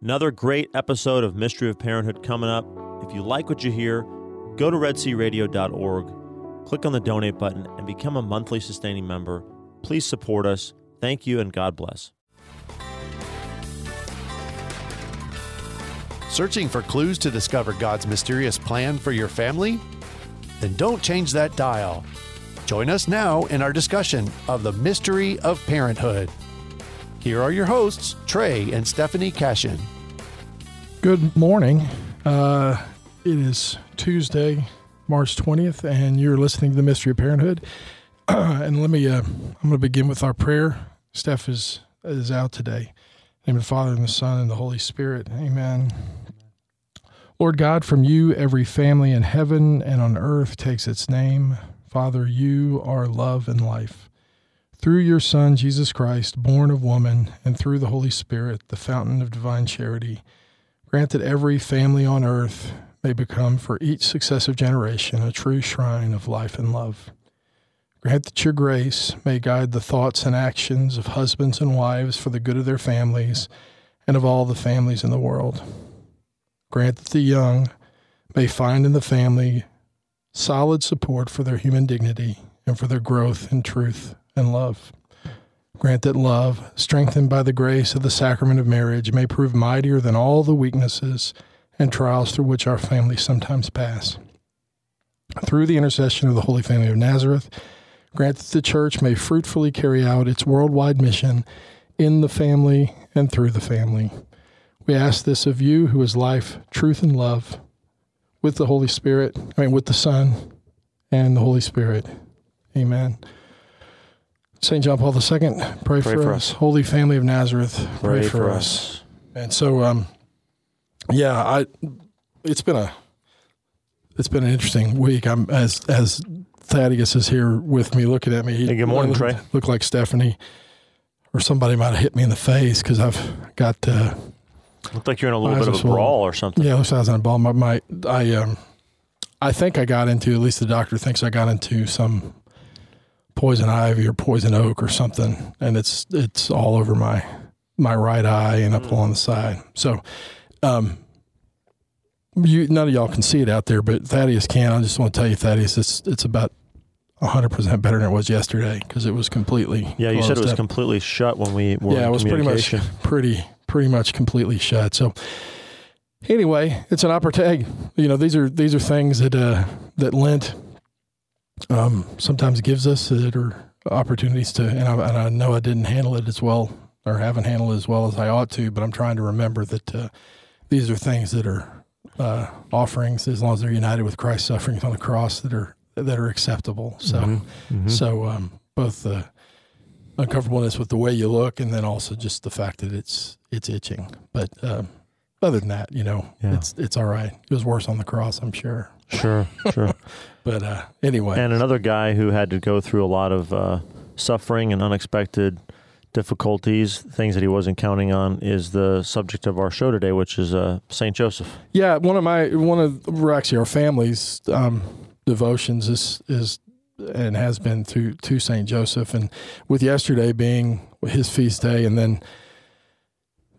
Another great episode of Mystery of Parenthood coming up. If you like what you hear, go to redsearadio.org, click on the donate button, and become a monthly sustaining member. Please support us. Thank you, and God bless. Searching for clues to discover God's mysterious plan for your family? Then don't change that dial. Join us now in our discussion of the mystery of parenthood. Here are your hosts, Trey and Stephanie Cashin. Good morning. Uh, it is Tuesday, March 20th, and you're listening to the Mystery of Parenthood. and let me, uh, I'm going to begin with our prayer. Steph is, is out today. In the the Father, and the Son, and the Holy Spirit. Amen. Lord God, from you every family in heaven and on earth takes its name. Father, you are love and life. Through your Son, Jesus Christ, born of woman, and through the Holy Spirit, the fountain of divine charity, grant that every family on earth may become for each successive generation a true shrine of life and love. Grant that your grace may guide the thoughts and actions of husbands and wives for the good of their families and of all the families in the world. Grant that the young may find in the family solid support for their human dignity and for their growth in truth and love. Grant that love, strengthened by the grace of the sacrament of marriage, may prove mightier than all the weaknesses and trials through which our families sometimes pass. Through the intercession of the Holy Family of Nazareth, grant that the Church may fruitfully carry out its worldwide mission in the family and through the family. We ask this of you, who is life, truth, and love, with the Holy Spirit, I mean, with the Son and the Holy Spirit. Amen. St. John Paul II, pray, Pray for, for us. us. Holy Family of Nazareth, pray, for, us. And so, um, yeah, I it's been a it's been an interesting week. I'm as as Thaddeus is here with me, looking at me. He Hey, good morning, looked, Trey. Looked like Stephanie or somebody might have hit me in the face because I've got uh, Looked like you're in a little bit of a brawl or something. yeah, looks like I was on a ball. My, my I um I think I got into at least the doctor thinks I got into some poison ivy or poison oak or something, and it's it's all over my my right eye and up along the side. So, um, you none of y'all can see it out there, but Thaddeus can. I just want to tell you, Thaddeus, it's it's about hundred percent better than it was yesterday because it was completely Yeah, you said it was up completely shut when we were yeah, in it was pretty much pretty pretty much completely shut. So anyway, it's an opportunity. You know, these are these are things that uh, that Lent um, sometimes gives us that are opportunities to. And I, and I know I didn't handle it as well or haven't handled it as well as I ought to, but I'm trying to remember that uh, these are things that are uh, offerings as long as they're united with Christ's sufferings on the cross that are that are acceptable. So. Mhm, mhm. So um, both the uncomfortableness with the way you look, and then also just the fact that it's it's itching. But um, other than that, you know, Yeah. it's it's all right. It was worse on the cross, I'm sure. Sure, sure. But uh, anyway, and another guy who had to go through a lot of uh, suffering and unexpected difficulties, things that he wasn't counting on, is the subject of our show today, which is uh, Saint Joseph. yeah, one of my one of we're actually our family's um, devotions is is and has been to to Saint Joseph, and with yesterday being his feast day, and then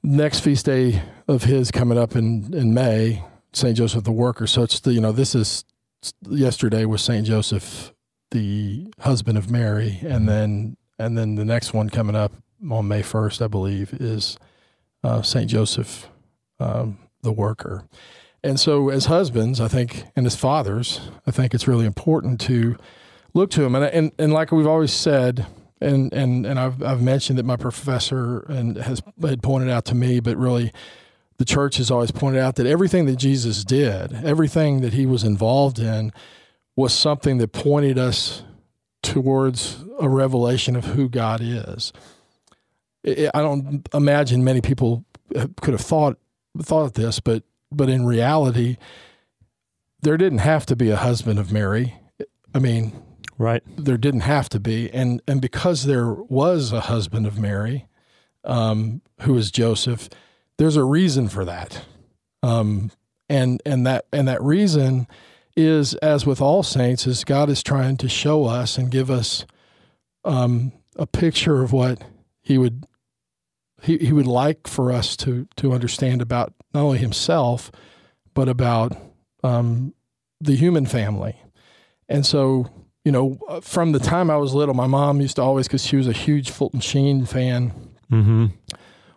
next feast day of his coming up in in May, Saint Joseph the Worker. So it's the you know this is yesterday was Saint Joseph the husband of Mary, and then and then the next one coming up on May first, I believe, is uh, Saint Joseph um, the Worker. And so, as husbands, I think, and as fathers, I think it's really important to look to him. And and, and like we've always said, and and and I've I've mentioned that my professor and has had pointed out to me, but really, the church has always pointed out that everything that Jesus did, everything that he was involved in, was something that pointed us towards a revelation of who God is. I don't imagine many people could have thought thought this, but but in reality, there didn't have to be a husband of Mary. I mean, Right. there didn't have to be, and and because there was a husband of Mary, um, was Joseph, there's a reason for that, um, and and that and that reason is, as with all saints, is God is trying to show us and give us um, a picture of what He would he, he would like for us to to understand about not only himself, but about um, the human family. And so, you know, from the time I was little, my mom used to always, because she was a huge Fulton Sheen fan, Mm-hmm.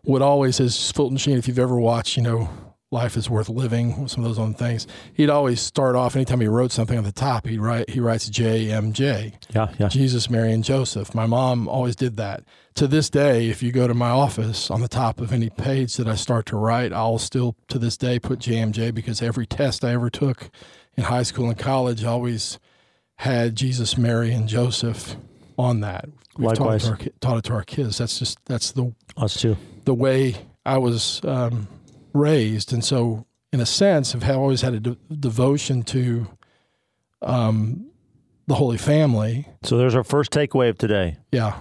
Would always, as Fulton Sheen, if you've ever watched, you know, Life is Worth Living, some of those other things, he'd always start off, anytime he wrote something on the top, he'd write, he writes JMJ. Yeah, yeah. Jesus, Mary, and Joseph. My mom always did that. To this day, if you go to my office on the top of any page that I start to write, I'll still to this day put JMJ because every test I ever took in high school and college always had Jesus, Mary, and Joseph on that. We've taught it, to our, taught it to our kids. That's just that's the Us too. The way I was um, raised, and so in a sense, have always had a de- devotion to um, the Holy Family. So there's our first takeaway of today. Yeah,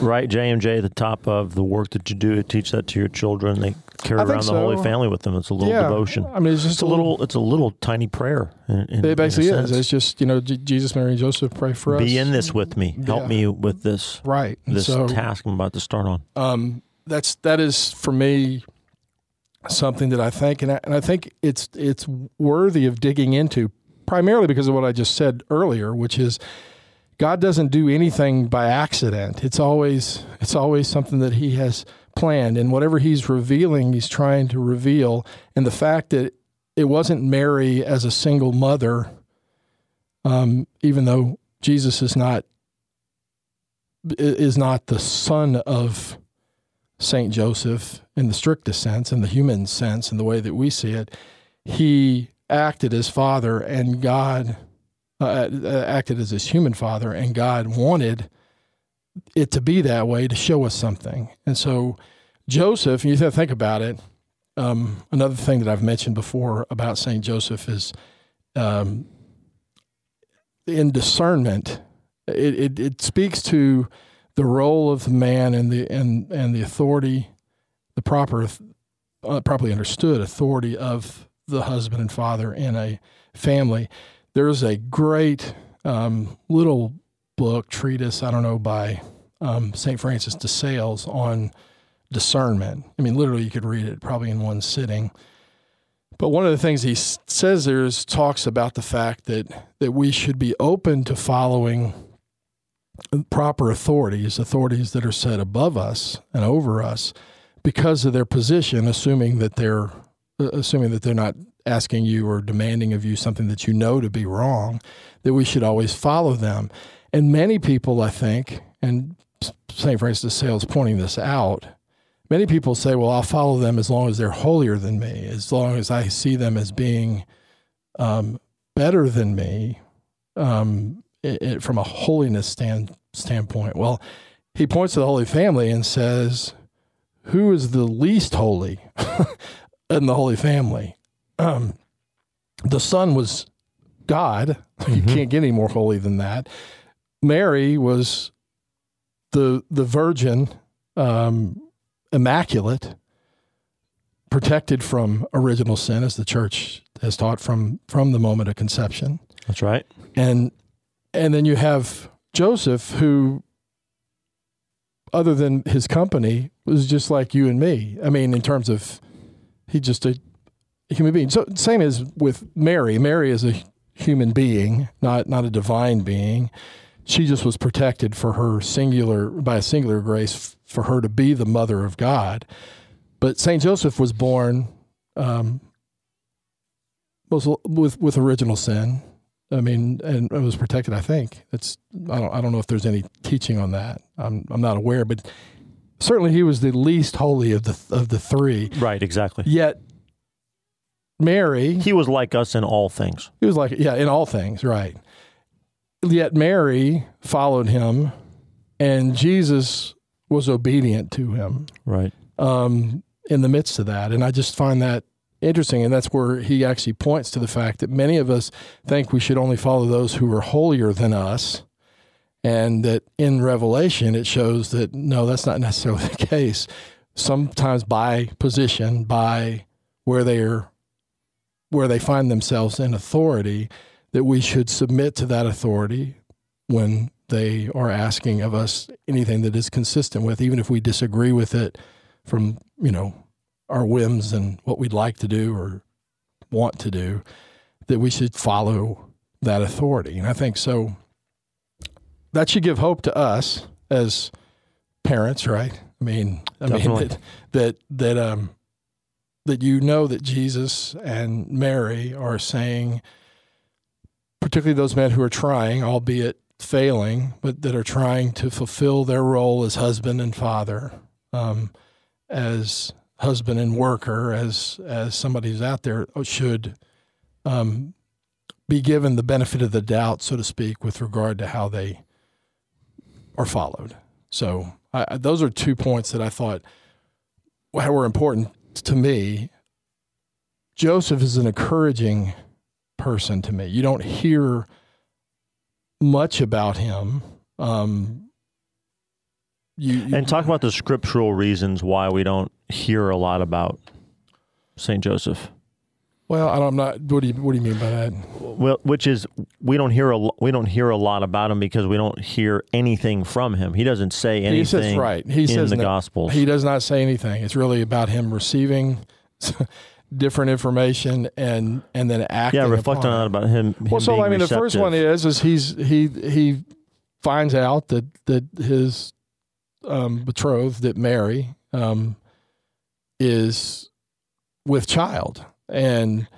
Right, JMJ, the top of the work that you do teach that to your children. They carry I around the Holy. Family with them. It's a little yeah. devotion. I mean, it's just It's a little. It's a little tiny prayer. In, in, It basically is. It's just you know, J- Jesus, Mary, and Joseph pray for us. Be in this with me. Help Yeah. me with this right? This so task I'm about to start on. um, that's that is for me something that I think, and I, and I think it's it's worthy of digging into, primarily because of what I just said earlier, which is God doesn't do anything by accident. It's always it's always something that He has planned, and whatever He's revealing, He's trying to reveal. And the fact that it wasn't Mary as a single mother, um, even though Jesus is not is not the son of Saint Joseph in the strictest sense, in the human sense, in the way that we see it, he acted as father, and God uh, uh, acted as his human father, and God wanted it to be that way to show us something. And so, Joseph, you think about it. Um, another thing that I've mentioned before about Saint Joseph is um, in discernment. It, it it speaks to the role of man and the and and the authority, the proper, uh, properly understood authority of the husband and father in a family. There's a great um, little book treatise I don't know by um, Saint Francis de Sales on discernment. I mean, literally, you could read it probably in one sitting. But one of the things he says there is talks about the fact that that we should be open to following proper authorities, authorities that are set above us and over us, because of their position, assuming that they're uh, assuming that they're not asking you or demanding of you something that you know to be wrong, that we should always follow them. And many people, I think, and St. Francis de Sales pointing this out, many people say, well, I'll follow them as long as they're holier than me, as long as I see them as being um, better than me um, i i from a holiness stand, standpoint. Well, he points to the Holy Family and says, who is the least holy in the Holy Family? Um, the Son was God. You can't get any more holy than that. Mary was the the Virgin, um, immaculate, protected from original sin, as the Church has taught from from the moment of conception, That's right. and and then you have Joseph, who, other than his company, was just like you and me. I mean, in terms of he just a human being. So same as with Mary. Mary is a human being, not not a divine being. She just was protected for her singular by a singular grace for her to be the mother of God. But Saint Joseph was born um, was with with original sin. I mean, and it was protected. I think it's. I don't. I don't know if there's any teaching on that. I'm. I'm not aware, but certainly he was the least holy of the of the three. Right. Exactly. Yet Mary, He was like us in all things. he was like, yeah, in all things, right. Yet Mary followed him, and Jesus was obedient to him Right. um, in the midst of that. And I just find that interesting. And that's where he actually points to the fact that many of us think we should only follow those who are holier than us. And that in Revelation, it shows that no, that's not necessarily the case. Sometimes by position, by where they're where they find themselves in authority, that we should submit to that authority when they are asking of us anything that is consistent with, even if we disagree with it from you know our whims and what we'd like to do or want to do, that we should follow that authority. And I think so. That should give hope to us as parents, right? I mean, I mean that that that um that you know that Jesus and Mary are saying, particularly those men who are trying, albeit failing, but that are trying to fulfill their role as husband and father, um, as husband and worker, as as somebody who's out there should um, be given the benefit of the doubt, so to speak, with regard to how they are followed. So I, those are two points that I thought were important to me. Joseph is an encouraging person to me. You don't hear much about him. Um, you, you- And talk about the scriptural reasons why we don't hear a lot about Saint Joseph. well, I don't, I'm not. What do you What do you mean by that? Well, which is we don't hear a we don't hear a lot about him because we don't hear anything from him. He doesn't say anything He says right. He in says the no. Gospels. He does not say anything. It's really about him receiving different information and and then acting. yeah, reflect upon on it. that about him. him Well, so I mean, the first one is is he's he he finds out that that his um, betrothed, that Mary, um, is with child, and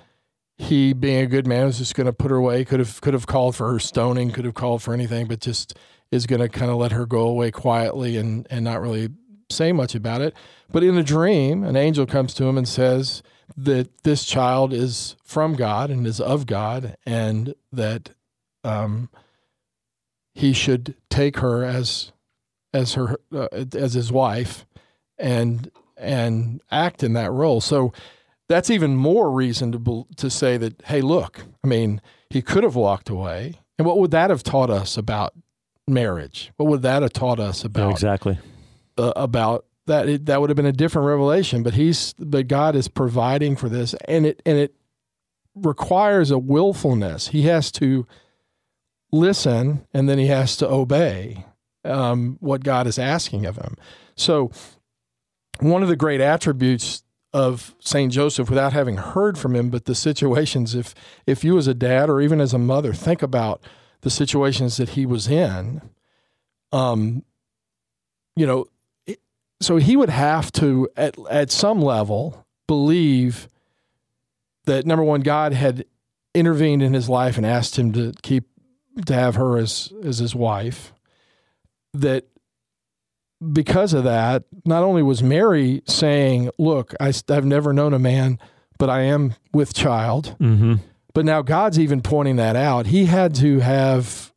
he, being a good man, was just going to put her away. Could have could have called for her stoning, could have called for anything, but just is going to kind of let her go away quietly and and not really say much about it. But in a dream, an angel comes to him and says that this child is from God and is of God, and that um, he should take her as as her uh, as his wife, and and act in that role. So that's even more reason to to say that. Hey, look, I mean, he could have walked away, and what would that have taught us about marriage? What would that have taught us Yeah, about exactly. uh, about that it, that would have been a different revelation but he's but God is providing for this and it and it requires a willfulness he has to listen and then he has to obey um, what God is asking of him. So one of the great attributes of Saint Joseph without having heard from him but the situations if if you as a dad or even as a mother think about the situations that he was in um you know so he would have to at at some level believe that number one god had intervened in his life and asked him to keep to have her as as his wife that because of that not only was mary saying look I, i've never known a man but i am with child Mm-hmm. but now God's even pointing that out. He had to have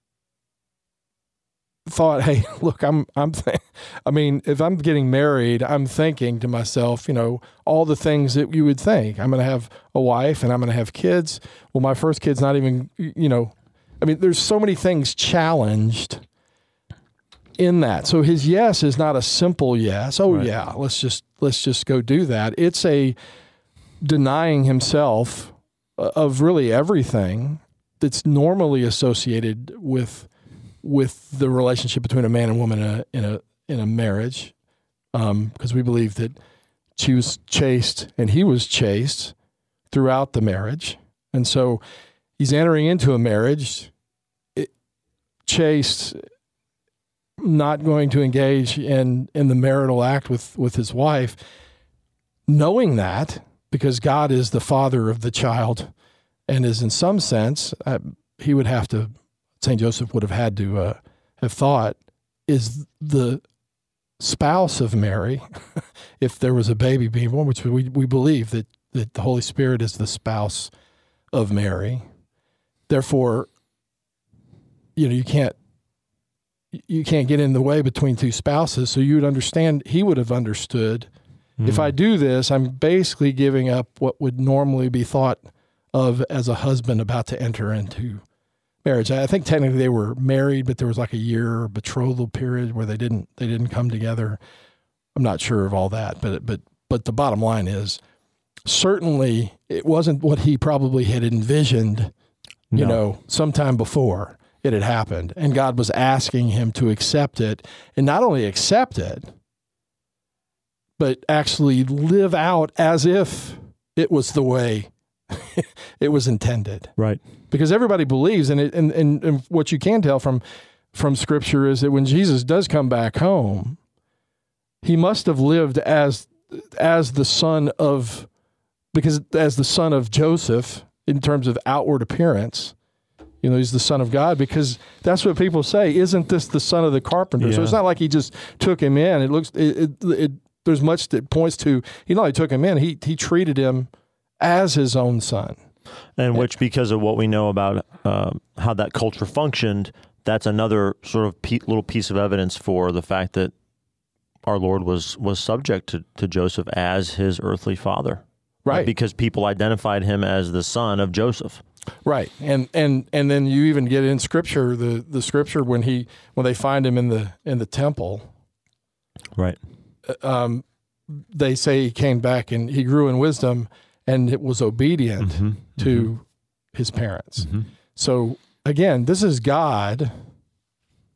thought, "Hey, look, I'm I'm th- I mean, if I'm getting married, I'm thinking to myself, you know, all the things that you would think. I'm going to have a wife and I'm going to have kids. Well, my first kid's not even, you know, I mean, there's so many things challenged in that. So his yes is not a simple yes. Oh Right. yeah, let's just let's just go do that. It's a denying himself uh, of really everything that's normally associated with with the relationship between a man and woman in a in a in a marriage, um, because we believe that she was chaste and he was chaste throughout the marriage, and so he's entering into a marriage it, chaste, not going to engage in in the marital act with with his wife, knowing that because God is the father of the child and is in some sense uh, he would have to Saint Joseph would have had to uh, have thought is the spouse of Mary if there was a baby being born which we we believe that that the Holy Spirit is the spouse of Mary. Therefore you know you can't you can't get in the way between two spouses so you would understand he would have understood if I hmm. do this, I'm basically giving up what would normally be thought of as a husband about to enter into marriage. I think technically they were married, but there was like a year betrothal period where they didn't they didn't come together. I'm not sure of all that, but but but the bottom line is certainly it wasn't what he probably had envisioned, you No. know, sometime before it had happened. And God was asking him to accept it and not only accept it, but actually live out as if it was the way it was intended. Right. Because everybody believes, and, it, and, and, and what you can tell from from Scripture is that when Jesus does come back home, he must have lived as as the son of because as the son of Joseph in terms of outward appearance. You know, he's the son of God because that's what people say. Isn't this the son of the carpenter? So it's not like he just took him in. It looks it, it, it there's much that points to he not only took him in, he he treated him as his own son. And which, because of what we know about um, how that culture functioned, that's another sort of pe- little piece of evidence for the fact that our Lord was was subject to, to Joseph as his earthly father. Right. Because people identified him as the son of Joseph. Right. And and and then you even get in scripture the the scripture when he when they find him in the in the temple Right. um they say he came back and he grew in wisdom and it was obedient Mm-hmm. to his parents. So again, this is God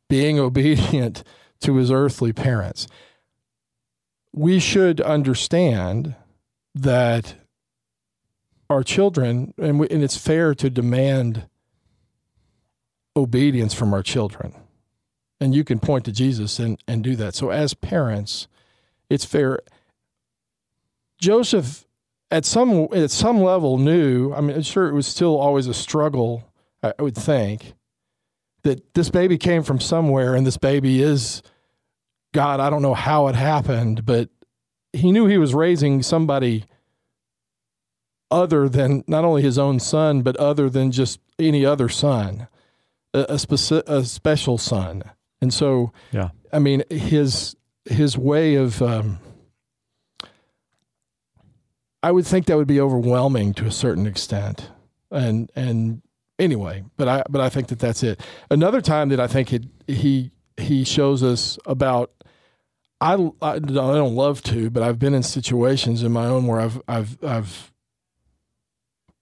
being obedient to his earthly parents. We should understand that our children, and, we, and it's fair to demand obedience from our children. And you can point to Jesus and, and do that. So, as parents, it's fair. Joseph, at some at some level, knew. I mean, I'm sure it was still always a struggle. I would think that this baby came from somewhere, and this baby is God. I don't know how it happened, but he knew he was raising somebody other than not only his own son, but other than just any other son, a, a, speci- a special son. And so, Yeah. I mean, his his way of, um, I would think that would be overwhelming to a certain extent, and and anyway, but I but I think that that's it. Another time that I think it, he he shows us about. I, I I don't love to, but I've been in situations in my own where I've I've I've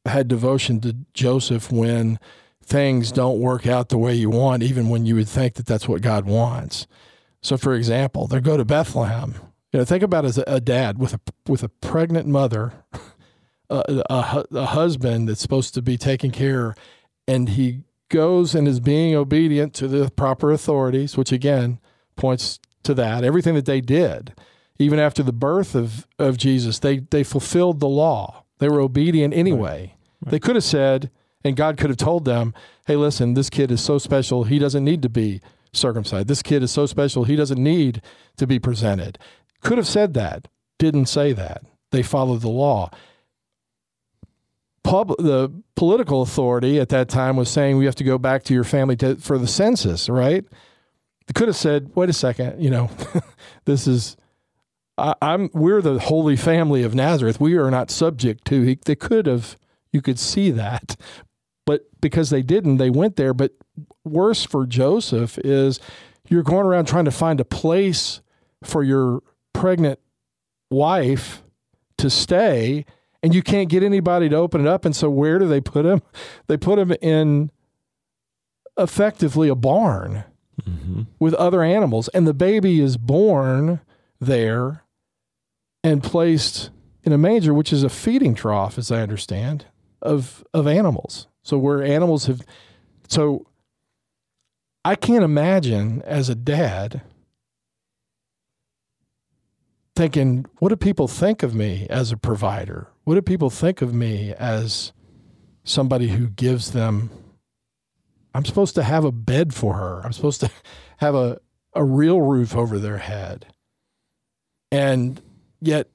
had devotion to Joseph when things don't work out the way you want, even when you would think that that's what God wants. So, for example, they go to Bethlehem. You know, think about as a, a dad with a with a pregnant mother, a, a, a husband that's supposed to be taking care, and he goes and is being obedient to the proper authorities, which again points to that. Everything that they did, even after the birth of, of Jesus, they they fulfilled the law. They were obedient anyway. They could have said, and God could have told them, "Hey, listen, this kid is so special. He doesn't need to be circumcised. This kid is so special. He doesn't need to be presented." Could have said that. Didn't say that. They followed the law. Pub, the political authority at that time was saying we have to go back to your family to, for the census, right? They could have said, "Wait a second, you know, this is I, I'm we're the holy family of Nazareth. We are not subject to." He, they could have, you could see that, but because they didn't, they went there. But worse for Joseph is you're going around trying to find a place for your pregnant wife to stay and you can't get anybody to open it up. And so where do they put him? They put him in effectively a barn mm-hmm. with other animals. And the baby is born there and placed in a manger which is a feeding trough as i understand of of animals so where animals have so i can't imagine as a dad thinking, what do people think of me as a provider? What do people think of me as somebody who gives them? I'm supposed to have a bed for her. I'm supposed to have a, a real roof over their head. And yet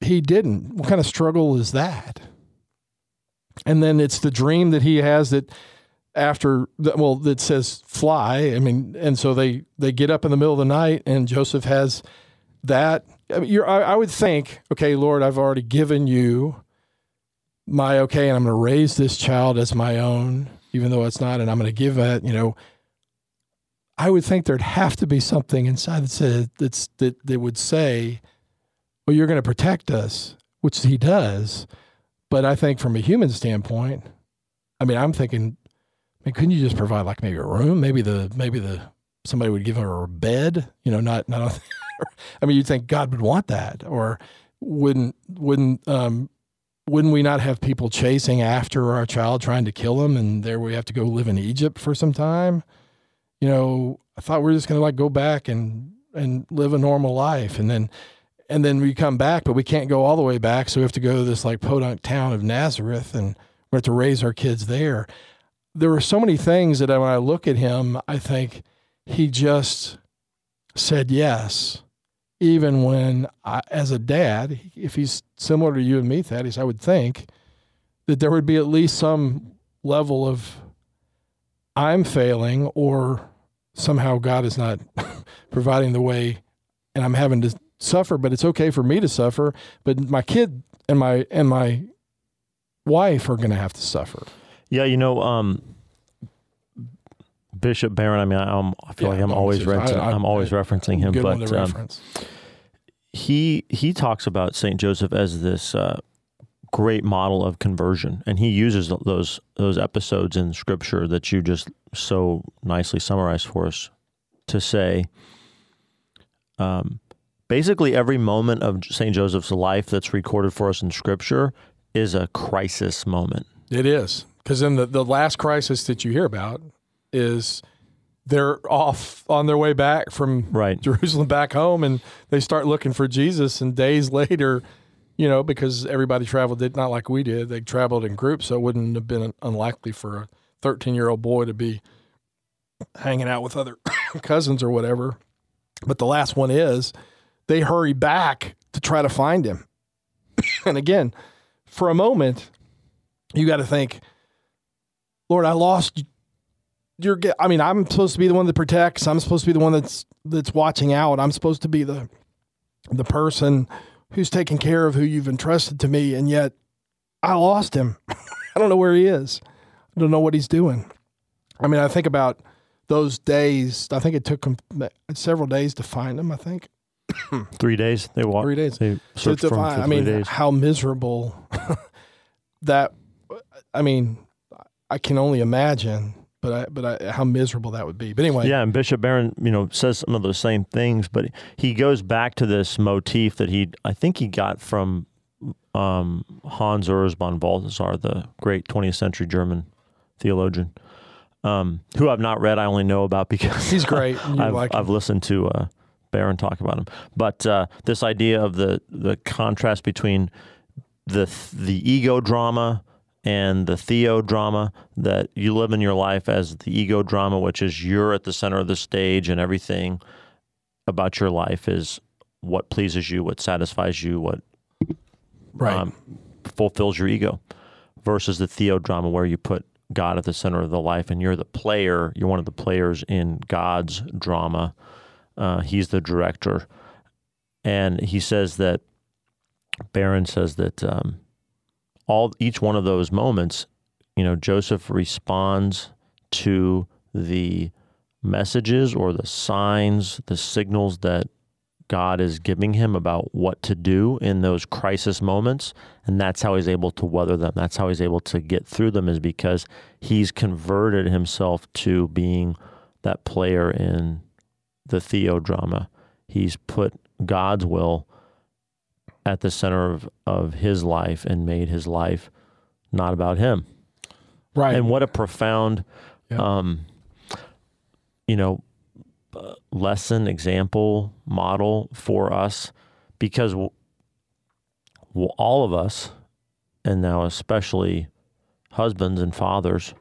he didn't. What kind of struggle is that? And then it's the dream that he has that after well that says fly. I mean and so they they get up in the middle of the night and joseph has that. I, mean, I, I would think okay lord i've already given you my okay and i'm going to raise this child as my own even though it's not and i'm going to give it you know. I would think there'd have to be something inside that said that's that, that would say well you're going to protect us which he does but i think from a human standpoint i mean i'm thinking I mean, couldn't you just provide like maybe a room? Maybe the maybe the somebody would give her a bed. You know, not not I mean, you'd think God would want that, or wouldn't wouldn't um, wouldn't we not have people chasing after our child trying to kill him, and there we have to go live in Egypt for some time? You know, I thought we are just going to like go back and and live a normal life, and then and then we come back, but we can't go all the way back, so we have to go to this like podunk town of Nazareth, and we have to raise our kids there. There were so many things that when I look at him, I think he just said yes, even when, I, as a dad, if he's similar to you and me, Thaddeus, I would think that there would be at least some level of I'm failing or somehow God is not providing the way and I'm having to suffer, but it's okay for me to suffer. But my kid and my and my wife are going to have to suffer. Yeah, you know, um, Bishop Barron. I mean, I, I feel yeah, like I'm always I, am always referencing him, but um, he he talks about Saint Joseph as this uh, great model of conversion, and he uses those those episodes in Scripture that you just so nicely summarized for us to say. Um, basically every moment of St. Joseph's life that's recorded for us in Scripture is a crisis moment. It is. Because then the, the last crisis that you hear about is they're off on their way back from right. Jerusalem back home and they start looking for Jesus. And days later, you know, because everybody traveled, did not like we did, they traveled in groups. So it wouldn't have been unlikely for a 13 year old boy to be hanging out with other cousins or whatever. But the last one is they hurry back to try to find him. and again, for a moment, you got to think, Lord, I lost your. I mean, I'm supposed to be the one that protects. I'm supposed to be the one that's that's watching out. I'm supposed to be the the person who's taking care of who you've entrusted to me, and yet I lost him. I don't know where he is. I don't know what he's doing. I mean, I think about those days. I think it took him uh, several days to find him. I think three days they walked. Three days. They searched for, for I mean, days. how miserable that. I mean, I can only imagine, but I, but I, how miserable that would be. But anyway, yeah. And Bishop Barron, you know, says some of those same things, but he goes back to this motif that he, I think, he got from um, Hans Urs von Balthasar, the great 20th century German theologian. Um, who I've not read, I only know about because he's great. I've, like I've listened to uh, Barron talk about him. But uh, this idea of the the contrast between the the ego drama and the theo drama that you live in your life as the ego drama, which is you're at the center of the stage and everything about your life is what pleases you, what satisfies you, what right. um, fulfills your ego, versus the theo drama where you put God at the center of the life and you're the player. You're one of the players in God's drama uh, he's the director, and he says that Barron says that um, all each one of those moments, you know, Joseph responds to the messages or the signs, the signals that God is giving him about what to do in those crisis moments. And that's how he's able to weather them. That's how he's able to get through them, is because he's converted himself to being that player in the theodrama. He's put God's will at the center of, of his life and made his life not about him. Right. And what a profound, yeah. um, you know, lesson, example, model for us because all of us, and now especially husbands and fathers,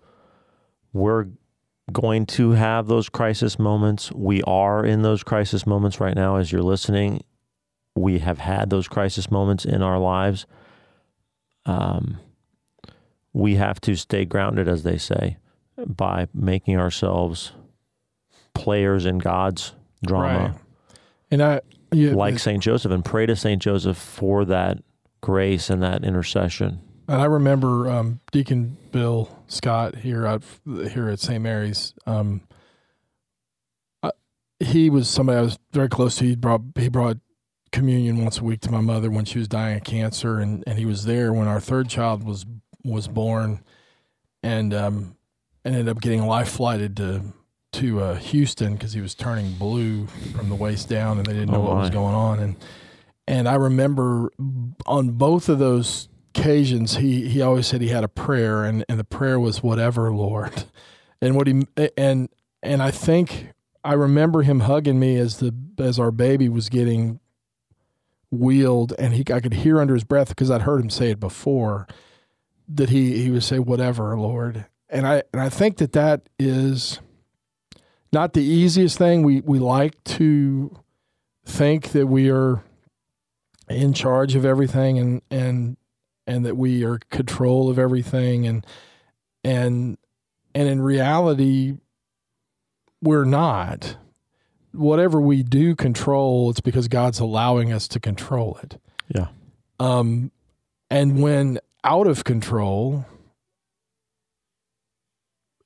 we're going to have those crisis moments. We are in those crisis moments right now as you're listening. We have had those crisis moments in our lives. Um, we have to stay grounded, as they say, by making ourselves players in God's drama. Right. And I, yeah, like Saint Joseph, and pray to Saint Joseph for that grace and that intercession. And I remember um, Deacon Bill Scott here at here at St. Mary's. Um, I, he was somebody I was very close to. He brought he brought communion once a week to my mother when she was dying of cancer, and, and he was there when our third child was was born, and um, ended up getting life flighted to to uh, Houston because he was turning blue from the waist down, and they didn't know Oh, what was going on. And and I remember on both of those occasions, he he always said he had a prayer, and and the prayer was whatever, Lord. And what he and and I think I remember him hugging me as the as our baby was getting wheeled, and he I could hear under his breath because I'd heard him say it before that he he would say whatever, Lord. And I and I think that that is not the easiest thing. We we like to think that we are in charge of everything and and and that we are control of everything and and and in reality we're not whatever we do control it's because God's allowing us to control it Yeah. um and when out of control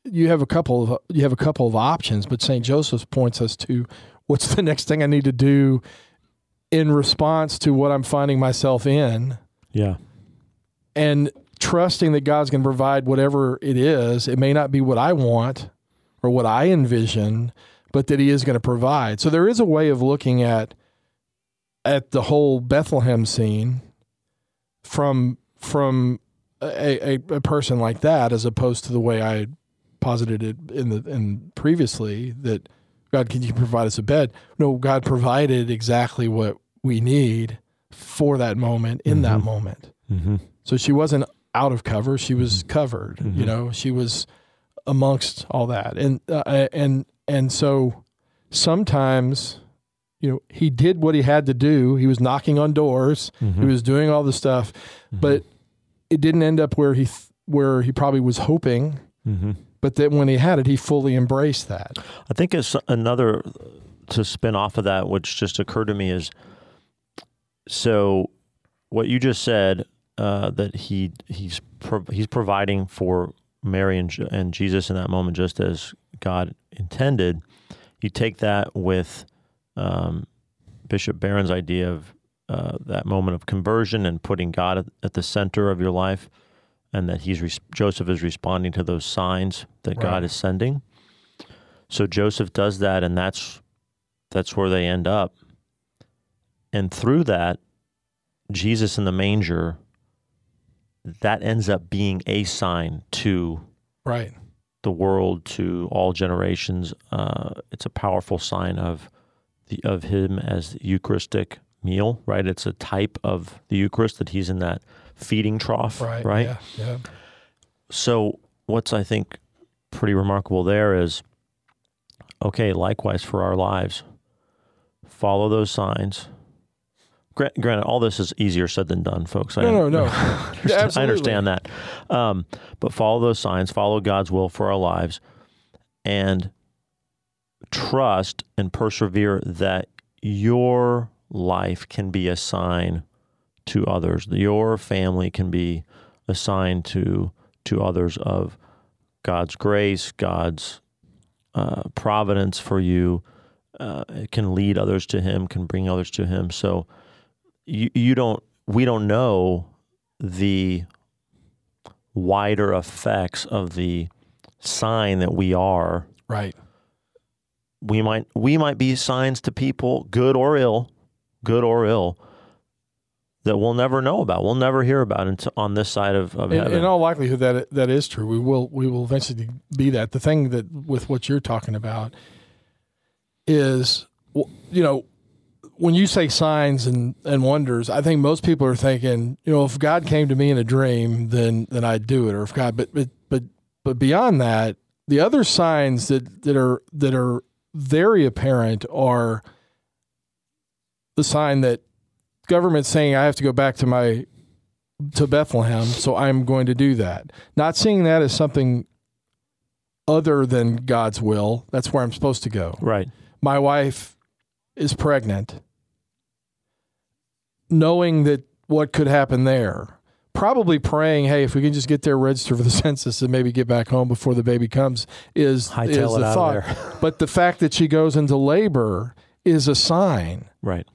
you have a couple of you have a couple of options but St. Joseph points us to what's the next thing I need to do in response to what I'm finding myself in Yeah. And trusting that God's going to provide whatever it is. It may not be what I want or what I envision, but that He is going to provide. So there is a way of looking at at the whole Bethlehem scene from from a, a, a person like that, as opposed to the way I posited it in the in previously that God can you provide us a bed? No, God provided exactly what we need for that moment in that Mhm. moment. Mm-hmm. So she wasn't out of cover; she was covered. You Mhm. know, she was amongst all that, and uh, and and so sometimes, you know, he did what he had to do. He was knocking on doors. Mm-hmm. He was doing all the stuff, but it didn't end up where he th- where he probably was hoping. Mm-hmm. But then when he had it, he fully embraced that. I think it's another to spin off of that, which just occurred to me is so what you just said uh, that he he's pro- he's providing for Mary and, and Jesus in that moment, just as God intended. You take that with um, Bishop Barron's idea of uh, that moment of conversion and putting God at, at the center of your life, and that he's res- Joseph is responding to those signs that Right. God is sending. So Joseph does that, and that's that's where they end up. And through that, Jesus in the manger, that ends up being a sign to Right. the world, to all generations. Uh, it's a powerful sign of the of him as the Eucharistic meal, right? It's a type of the Eucharist that he's in that feeding trough, Right. right? Yeah. yeah. So, what's I think pretty remarkable there is okay, likewise for our lives, follow those signs. Gra- Granted, all this is easier said than done, folks. I, No, no, no. understand, I understand that. Um, but follow those signs, follow God's will for our lives, and trust and persevere that your life can be a sign to others. Your family can be a sign to to others of God's grace, God's uh, providence for you. Uh, it can lead others to Him, can bring others to Him. So you you don't we don't know the wider effects of the sign that we are Right. we might we might be signs to people good or ill good or ill that we'll never know about we'll never hear about until on this side of, of In, heaven in all likelihood, that that is true. We will we will eventually be that. The thing that with what you're talking about is, you know, when you say signs and, and wonders, I think most people are thinking, you know, if God came to me in a dream, then then I'd do it. Or if God, but but but but beyond that, the other signs that that are that are very apparent are the sign that government saying I have to go back to my to Bethlehem, so I'm going to do that. Not seeing that as something other than God's will. That's where I'm supposed to go. right My wife is pregnant, knowing that what could happen there. Probably praying, hey, if we can just get there, register for the census, and maybe get back home before the baby comes is, is it the out thought. of there But the fact that she goes into labor is a sign right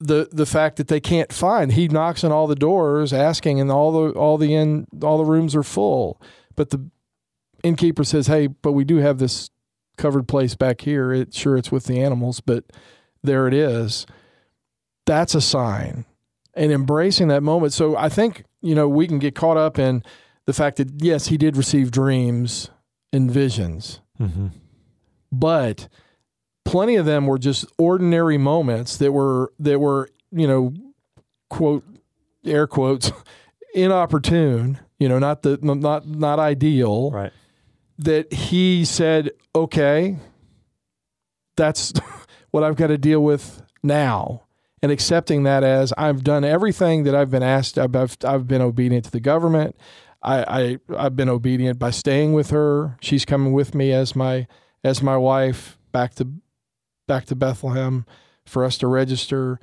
the the fact that they can't find he knocks on all the doors asking and all the all the in all the rooms are full but the innkeeper says hey but we do have this covered place back here. It sure it's with the animals, but there it is. That's a sign. And embracing that moment. So I think, you know, we can get caught up in the fact that yes, he did receive dreams and visions. Mm-hmm. But plenty of them were just ordinary moments that were that were, you know, quote air quotes inopportune, you know, not the not not ideal Right. that he said, okay, that's what I've got to deal with now. And accepting that as I've done everything that I've been asked, I've, I've, I've been obedient to the government. I, I, I've been obedient by staying with her. She's coming with me as my, as my wife back to, back to Bethlehem for us to register.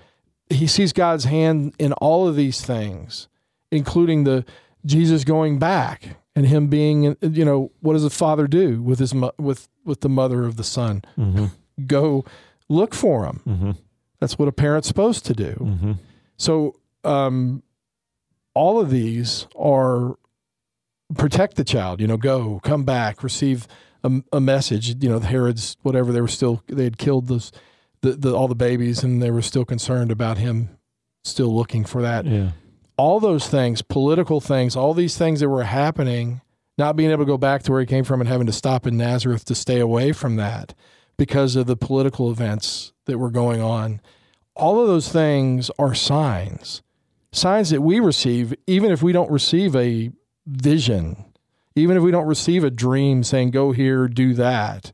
He sees God's hand in all of these things, including the Jesus going back and him being, you know, what does the father do with his with with the mother of the son? Mm-hmm. Go look for him. Mm-hmm. That's what a parent's supposed to do. Mm-hmm. So, um, all of these are protect the child. You know, go, come back, receive a, a message. You know, the Herod's whatever they were still they had killed those the, the all the babies, and they were still concerned about him, still looking for that Yeah. all those things, political things, all these things that were happening, not being able to go back to where he came from and having to stop in Nazareth to stay away from that because of the political events that were going on. All of those things are signs, signs that we receive, even if we don't receive a vision, even if we don't receive a dream saying, go here, do that,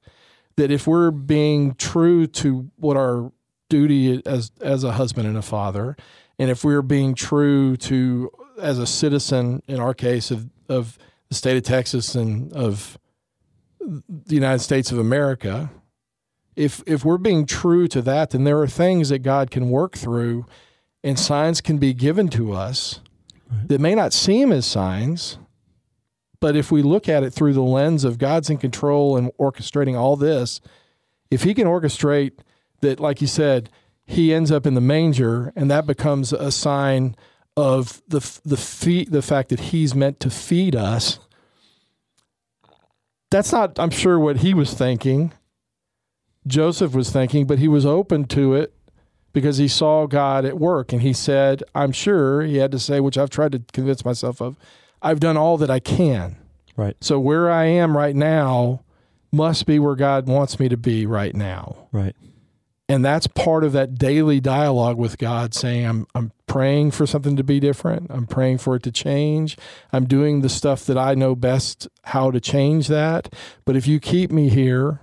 that if we're being true to what our duty as, as a husband and a father, and if we're being true to as a citizen in our case of, of the state of texas and of the united states of america if if we're being true to that then there are things that god can work through and signs can be given to us that may not seem as signs but if we look at it through the lens of god's in control and orchestrating all this if he can orchestrate that like you said he ends up in the manger, and that becomes a sign of the the feed, the fact that he's meant to feed us. That's not, I'm sure, what he was thinking. Joseph was thinking, but he was open to it because he saw God at work, and he said, "I'm sure." He had to say, which I've tried to convince myself of. I've done all that I can. Right. So where I am right now must be where God wants me to be right now Right. and that's part of that daily dialogue with God saying I'm I'm praying for something to be different. I'm praying for it to change. I'm doing the stuff that I know best how to change that. But if you keep me here,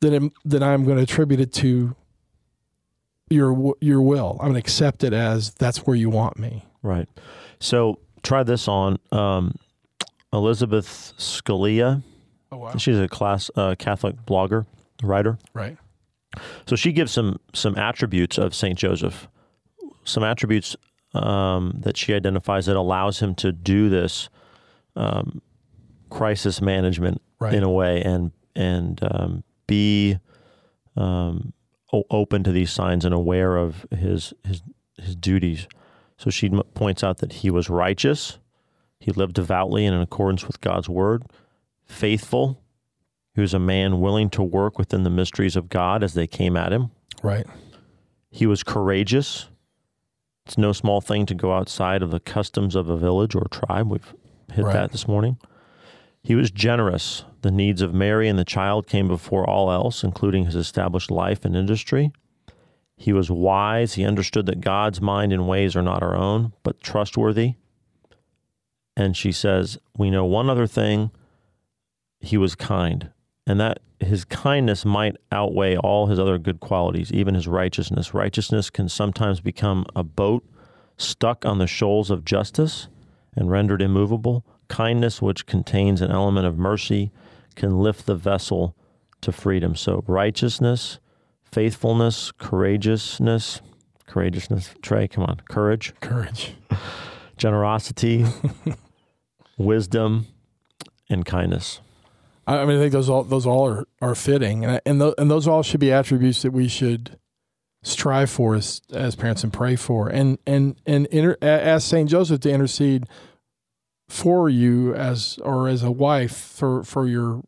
then then I'm going to attribute it to your your will. I'm going to accept it as that's where you want me. Right. So try this on um, Elizabeth Scalia. Oh wow. She's a class uh, Catholic blogger, writer. Right. So she gives some some attributes of Saint Joseph, some attributes um, that she identifies that allows him to do this um, crisis management Right. in a way and and um, be um, o- open to these signs and aware of his his his duties. So she m- points out that he was righteous, he lived devoutly and in accordance with God's word, faithful. He was a man willing to work within the mysteries of God as they came at him. Right. He was courageous. It's no small thing to go outside of the customs of a village or tribe. We've hit Right. that this morning. He was generous. The needs of Mary and the child came before all else, including his established life and industry. He was wise. He understood that God's mind and ways are not our own, but trustworthy. And she says, We know one other thing. He was kind, and that his kindness might outweigh all his other good qualities, even his righteousness. Righteousness can sometimes become a boat stuck on the shoals of justice and rendered immovable. Kindness, which contains an element of mercy, can lift the vessel to freedom. So, righteousness, faithfulness, courageousness, courageousness, Trey, come on, courage, Courage. generosity, wisdom, and kindness. I mean, I think those all those all are, are fitting, and and, th- and those all should be attributes that we should strive for as as parents and pray for, and and and inter, ask Saint Joseph to intercede for you as or as a wife for for your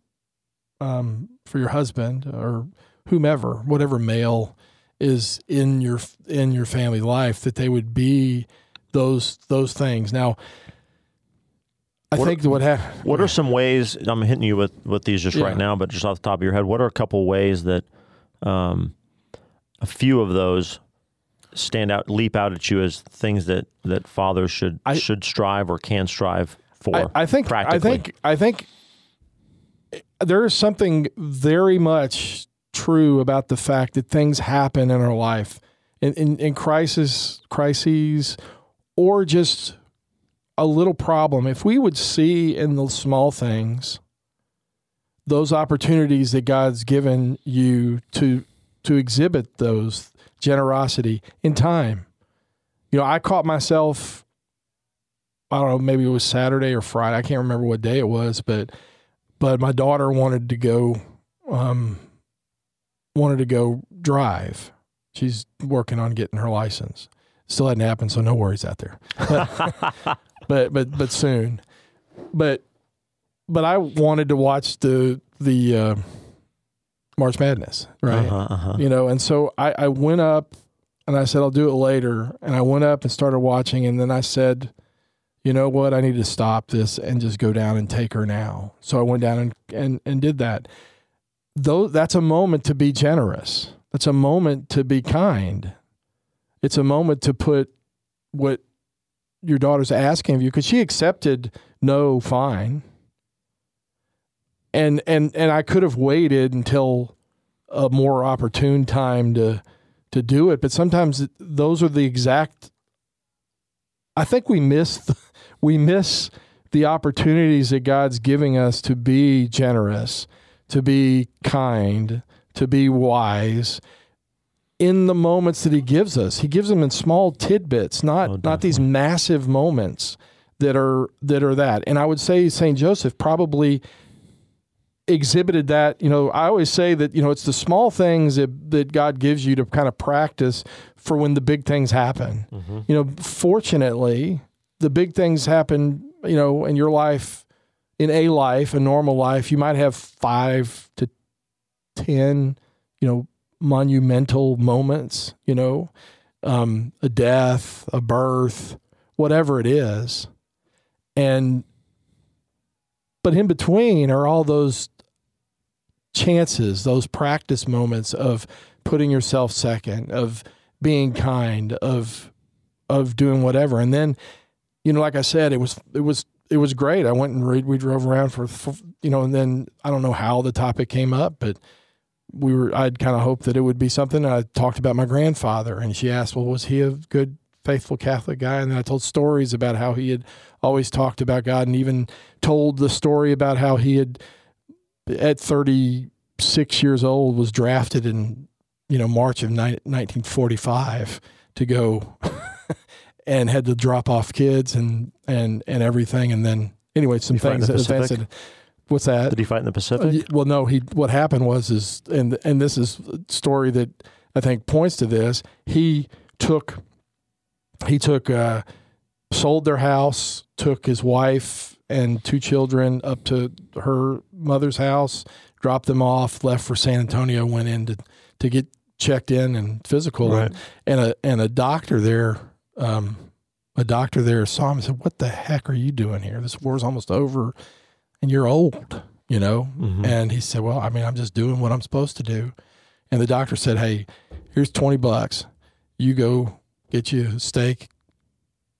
um for your husband or whomever, whatever male is in your in your family life, that they would be those those things. Now, I What- think what ha- What are some ways? I'm hitting you with with these just Yeah. right now, but just off the top of your head, what are a couple ways that um, a few of those stand out, leap out at you as things that that fathers should I- should strive or can strive for? I, I think I think I think there is something very much true about the fact that things happen in our life in, in, in crisis crises or just a little problem if we would see in the small things those opportunities that God's given you to to exhibit those generosity in time you know I caught myself I don't know, maybe it was Saturday or Friday. I can't remember what day it was, but but my daughter wanted to go um wanted to go drive. She's working on getting her license. Still hadn't happened, so no worries out there. But but but, but soon. But but I wanted to watch the the uh, March Madness, right? Uh-huh, uh-huh. you know and so I, I went up and i said i'll do it later. And i went up and started watching. And then i said you know what? I need to stop this and just go down and take her now. So i went down and and, and did that. Though that's a moment to be generous. That's a moment to be kind. It's a moment to put what your daughter's asking of you because she accepted no fine and and and i could have waited until a more opportune time to to do it but sometimes those are the exact i think we miss we miss the opportunities that god's giving us to be generous to be kind to be wise in the moments that he gives us. He gives them in small tidbits not Oh, not these massive moments that are that are that. And i would say saint joseph probably exhibited that you know i always say that you know it's the small things that, that god gives you to kind of practice for when the big things happen Mm-hmm. you know fortunately the big things happen you know in your life in a life a normal life you might have five to ten you know monumental moments you know um, a death a birth whatever it is and but in between are all those chances, those practice moments of putting yourself second, of being kind, of of doing whatever. And then, you know, like I said, it was it was it was great. I went and read, we drove around for, for you know, and then I don't know how the topic came up, but we were I'd kind of hoped that it would be something. I talked about my grandfather, and she asked, "Well, was he a good, faithful Catholic guy?" And then I told stories about how he had always talked about God, and even told the story about how he had at 36 years old was drafted in you know March of ni- 1945 to go and had to drop off kids and and and everything, and then anyway, some You fight in things that that- What's that? Did he fight in the Pacific? well, no. He what happened was is and and this is a story that I think points to this. He took he took uh, sold their house, took his wife and two children up to her mother's house, dropped them off, left for San Antonio, went in to to get checked in and physical, Right. and, and a and a doctor there. Um, a doctor there saw him and said, "What the heck are you doing here? This war's almost over, and you're old, you know." Mhm. And he said, Well, I mean, I'm just doing what I'm supposed to do. And the doctor said, Hey, here's 20 bucks. You go get you a steak,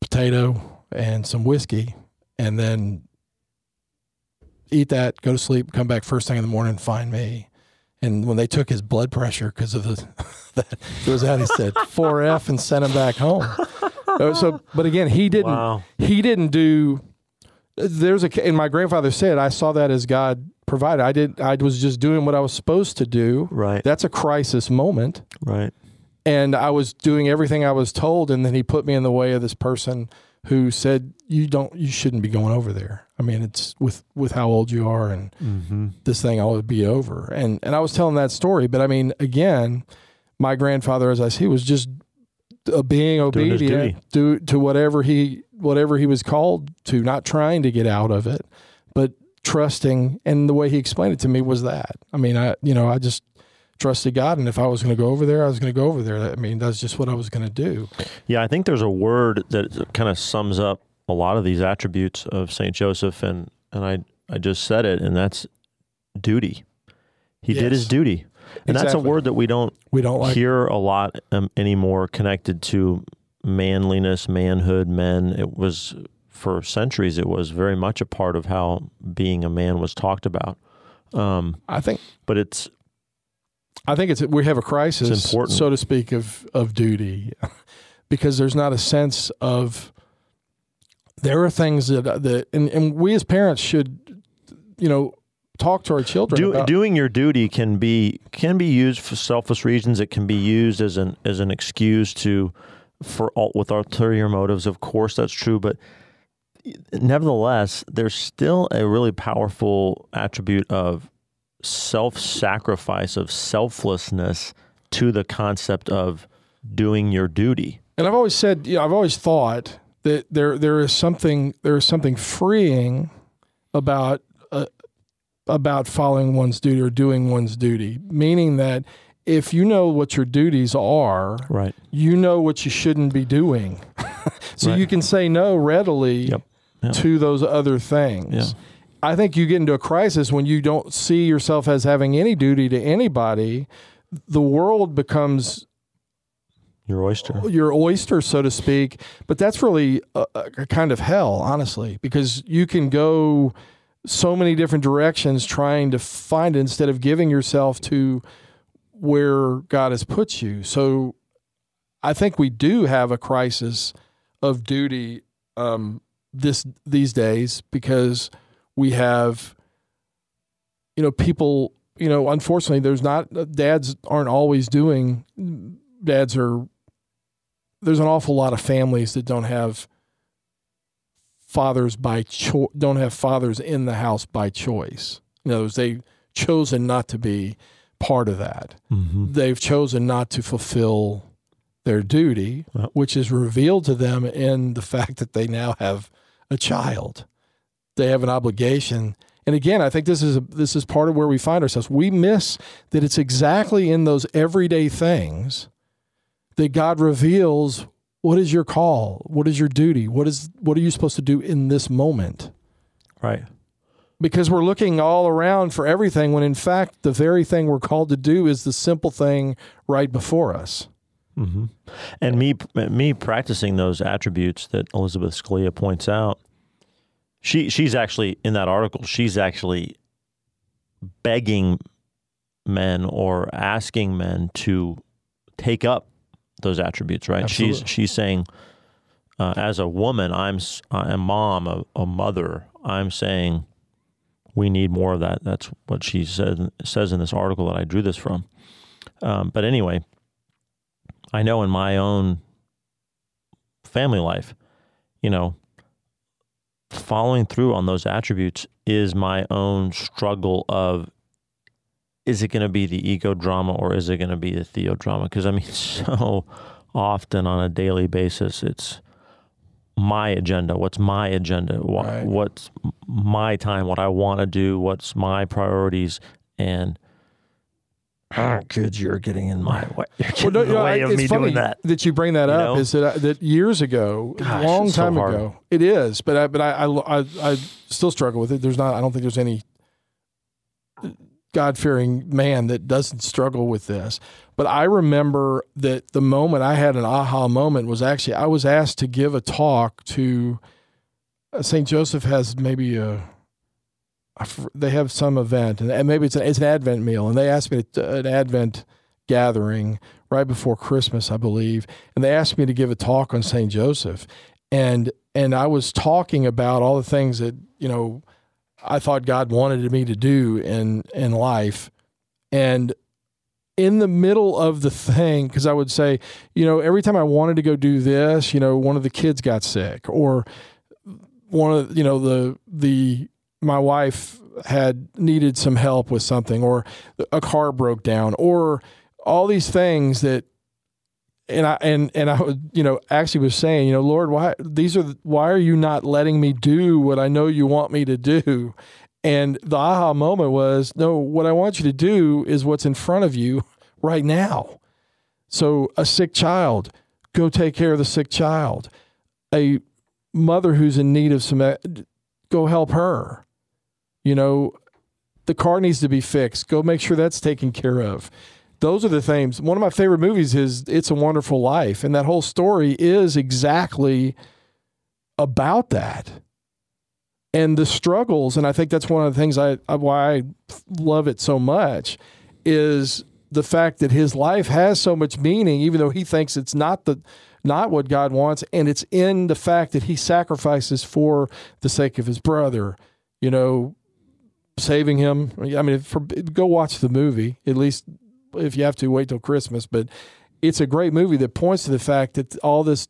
potato, and some whiskey, and then eat that, go to sleep, come back first thing in the morning, find me. And when they took his blood pressure because of the that it was out, he said 4F and sent him back home. Uh, So, but again, he didn't Wow. he didn't do there's a and my grandfather said i saw that as god provided i did i was just doing what i was supposed to do Right. that's a crisis moment Right. and i was doing everything i was told and then he put me in the way of this person who said you don't you shouldn't be going over there i mean it's with with how old you are and Mm-hmm. this thing ought to be over. And and I was telling that story, but I mean, again, my grandfather, as I see, was just being obedient to to whatever he whatever he was called to, not trying to get out of it, but trusting, and the way he explained it to me was that. I mean, I you know I just trusted God, and if I was going to go over there, I was going to go over there. I mean, that's just what I was going to do. Yeah, I think there's a word that kind of sums up a lot of these attributes of Saint Joseph, and and I I just said it, and that's duty. He did his duty, and that's a word that we don't We don't like hear a lot um, anymore connected to manliness, manhood, men. It was for centuries. It was very much a part of how being a man was talked about. Um, I think but it's I think it's we have a crisis, important. so to speak, of of duty, because there's not a sense of. There are things that uh, that and, and we as parents should, you know, talk to our children do, about. doing your duty can be can be used for selfish reasons. It can be used as an as an excuse to for all, with ulterior motives. Of course, that's true, but nevertheless, there's still a really powerful attribute of self-sacrifice, of selflessness to the concept of doing your duty. And I've always said, you know, I've always thought that there there is something there is something freeing about uh, about following one's duty or doing one's duty, meaning that if you know what your duties are, Right. you know what you shouldn't be doing. so Right. you can say no readily Yep. Yep. to those other things. Yeah. I think you get into a crisis when you don't see yourself as having any duty to anybody. The world becomes Your oyster. your oyster, so to speak. But that's really a, a kind of hell, honestly, because you can go so many different directions trying to find it instead of giving yourself to where God has put you. So I think we do have a crisis of duty um, this these days because we have, you know, people. You know, unfortunately, there's not dads aren't always doing. Dads are there's an awful lot of families that don't have fathers by cho- don't have fathers in the house by choice. In other words, they've chosen not to be part of that. Mm-hmm. They've chosen not to fulfill their duty, which is revealed to them in the fact that they now have a child. They have an obligation. And again, I think this is this is part of where we find ourselves. We miss that it's exactly in those everyday things that God reveals what is your call, what is your duty, what is what are you supposed to do in this moment? Right. Because we're looking all around for everything when in fact the very thing we're called to do is the simple thing right before us. hmm And me, me practicing those attributes that Elizabeth Scalia points out. She she's actually in that article. She's actually begging men or asking men to take up those attributes. Right? She's Absolutely. she's saying, uh, as a woman, I'm a mom, a, a mother. I'm saying we need more of that. That's what she said says in this article that I drew this from. Um, but anyway, I know in my own family life, you know, following through on those attributes is my own struggle of is it going to be the ego drama or is it going to be the theo drama? Because I mean, so often on a daily basis, it's my agenda. What's my agenda? What, Right. What's my time? What I want to do? What's my priorities? And oh, kids, you're getting in my way. You're getting Well, no, in the know, way I- of it's me funny doing that. That you bring that You up know? is that I, that years ago, a long it's so time ago, it is. But I, but I, I, I, still struggle with it. There's not. I don't think there's any God fearing man that doesn't struggle with this. But I remember that the moment I had an aha moment was actually I was asked to give a talk to uh, St. Joseph has maybe a they have some event and maybe it's an, it's an Advent meal and they asked me to, an Advent gathering right before Christmas I believe and they asked me to give a talk on St. Joseph and and I was talking about all the things that you know I thought God wanted me to do in in life and in the middle of the thing because I would say you know every time I wanted to go do this you know one of the kids got sick or one of you know the the my wife had needed some help with something or a car broke down or all these things that and I and and I would you know actually was saying you know Lord why these are why are you not letting me do what I know you want me to do And the aha moment was no, what I want you to do is what's in front of you right now. So, a sick child, go take care of the sick child. A mother who's in need of some, eh, go help her. You know, the car needs to be fixed. Go make sure that's taken care of. Those are the things. One of my favorite movies is It's a Wonderful Life. And that whole story is exactly about that and the struggles and i think that's one of the things i why i love it so much is the fact that his life has so much meaning even though he thinks it's not the not what god wants and it's in the fact that he sacrifices for the sake of his brother you know saving him i mean for, go watch the movie at least if you have to wait till christmas but it's a great movie that points to the fact that all this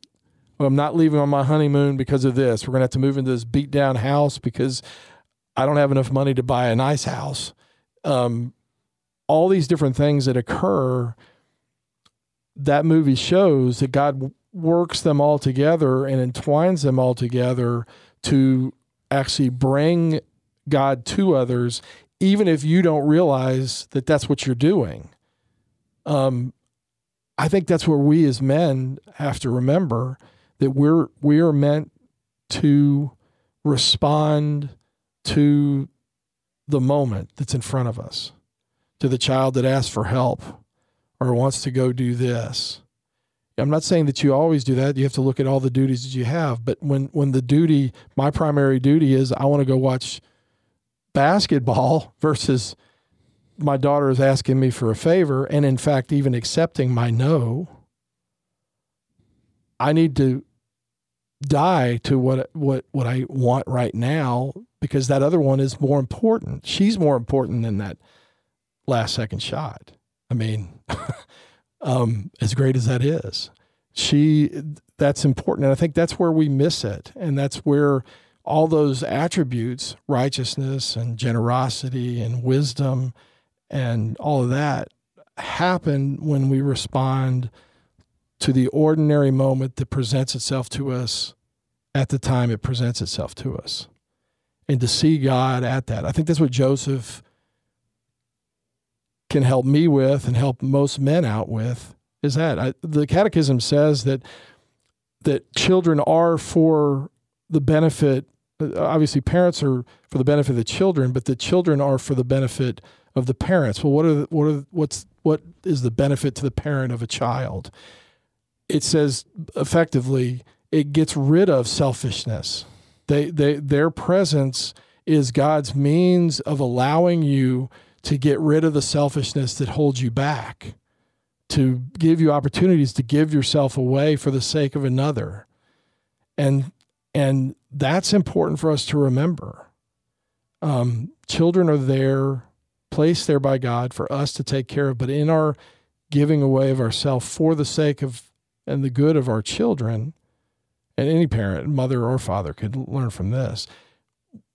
I'm not leaving on my honeymoon because of this. We're going to have to move into this beat down house because I don't have enough money to buy a nice house. Um, all these different things that occur, that movie shows that God works them all together and entwines them all together to actually bring God to others, even if you don't realize that that's what you're doing. Um, I think that's where we as men have to remember that we're we are meant to respond to the moment that's in front of us to the child that asks for help or wants to go do this. I'm not saying that you always do that. You have to look at all the duties that you have. But when when the duty my primary duty is i want to go watch basketball versus my daughter is asking me for a favor and in fact even accepting my no i need to die to what what what I want right now because that other one is more important. She's more important than that last second shot. I mean, um, as great as that is, she that's important, and I think that's where we miss it, and that's where all those attributes, righteousness and generosity and wisdom, and all of that happen when we respond to the ordinary moment that presents itself to us at the time it presents itself to us. And to see God at that. I think that's what Joseph can help me with and help most men out with is that I, the catechism says that that children are for the benefit Uh, obviously parents are for the benefit of the children but the children are for the benefit of the parents well what are the, what are what's what is the benefit to the parent of a child it says effectively it gets rid of selfishness. They, they, their presence is God's means of allowing you to get rid of the selfishness that holds you back, to give you opportunities to give yourself away for the sake of another. And, and that's important for us to remember. Um, children are there, placed there by God for us to take care of, but in our giving away of ourselves for the sake of and the good of our children, and any parent, mother or father, could learn from this.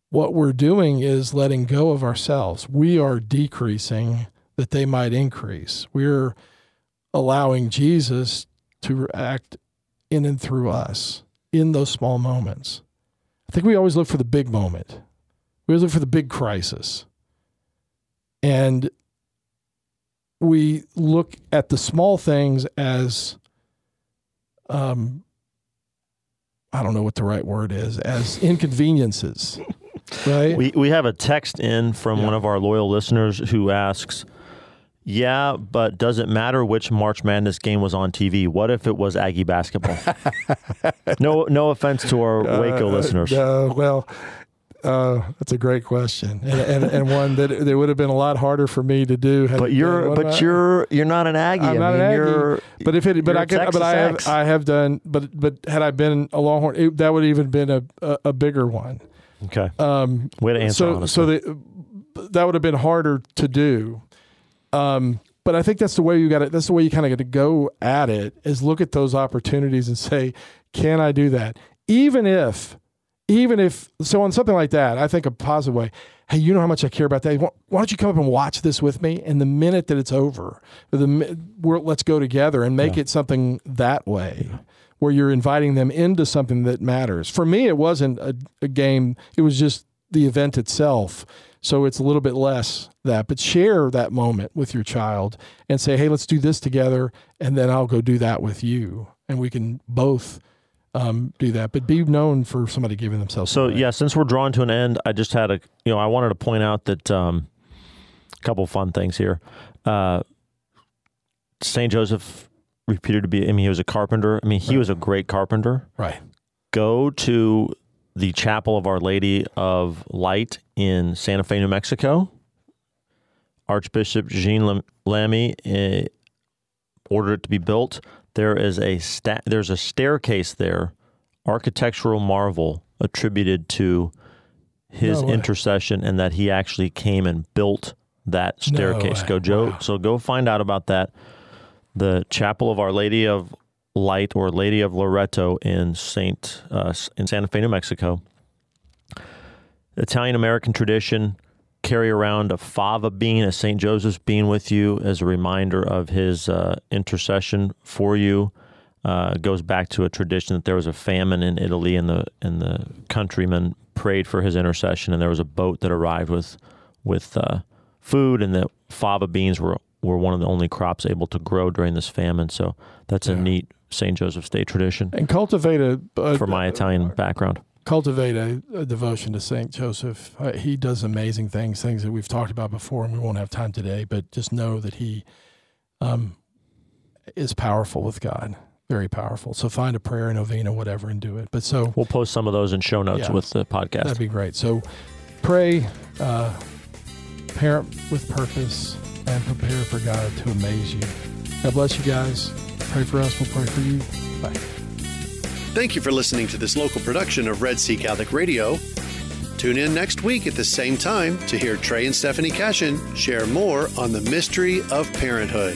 What we're doing is letting go of ourselves. We are decreasing that they might increase. We're allowing Jesus to act in and through us in those small moments. I think we always look for the big moment. We always look for the big crisis. And we look at the small things as um, I don't know what the right word is, as inconveniences. right? We we have a text in from yeah. one of our loyal listeners who asks, "Yeah, but does it matter which March Madness game was on TV? What if it was Aggie basketball?" no, no offense to our Waco uh, listeners. Uh, well, uh, that's a great question, and, and, and, one that that would have been a lot harder for me to do. But you're, but I, you're, you're not an Aggie. I'm I not mean, an Aggie. But if it, but I could, but I have, I have done. But but had I been a Longhorn, it, that would have even been a, a, a bigger one. Okay. Um, Way to answer. So honestly. so the, that would have been harder to do. Um, but I think that's the way you got it. That's the way you kind of got to go at it. Is look at those opportunities and say, can I do that? Even if even if so on something like that, I think a positive way. Hey, you know how much I care about that. Why don't you come up and watch this with me? And the minute that it's over, the we're, let's go together and make yeah. it something that way, yeah. where you're inviting them into something that matters. For me, it wasn't a, a game. It was just the event itself. So it's a little bit less that, but share that moment with your child and say, hey, let's do this together. And then I'll go do that with you. And we can both um, do that, but be known for somebody giving themselves. So away. yeah, since we're drawing to an end, I just had a you know I wanted to point out that um, a couple fun things here. Uh, Saint Joseph reputed to be. I mean, he was a carpenter. I mean, he Right. was a great carpenter. right. Go to the Chapel of Our Lady of Light in Santa Fe, New Mexico. Archbishop Jean Lam- Lamy uh, ordered it to be built. There is a sta- there's a staircase there, architectural marvel attributed to his No intercession and that he actually came and built that staircase. way. Go Joe. Wow. So go find out about that. The Chapel of Our Lady of Light or Lady of Loretto in Saint uh, in Santa Fe, New Mexico. Italian American tradition carry around a fava bean, a St. Joseph's bean with you as a reminder of his uh, intercession for you. Uh, goes back to a tradition that there was a famine in Italy and the and the countrymen prayed for his intercession and there was a boat that arrived with with uh, food and the fava beans were were one of the only crops able to grow during this famine. So that's a neat St. Joseph's Day tradition And cultivate a, a for my Italian background. cultivate a, a devotion to Saint Joseph. Uh, he does amazing things, things that we've talked about before, and we won't have time today. But just know that he um, is powerful with God, very powerful. So find a prayer, novena, whatever, and do it. But so We'll post some of those in show notes Yeah. with the podcast. that'd be great. So pray, uh, parent with purpose, and prepare for God to amaze you. God bless you guys. Pray for us. We'll pray for you. Bye. Thank you for listening to this local production of Red Sea Catholic Radio. Tune in next week at the same time to hear Trey and Stephanie Cashin share more on the mystery of parenthood.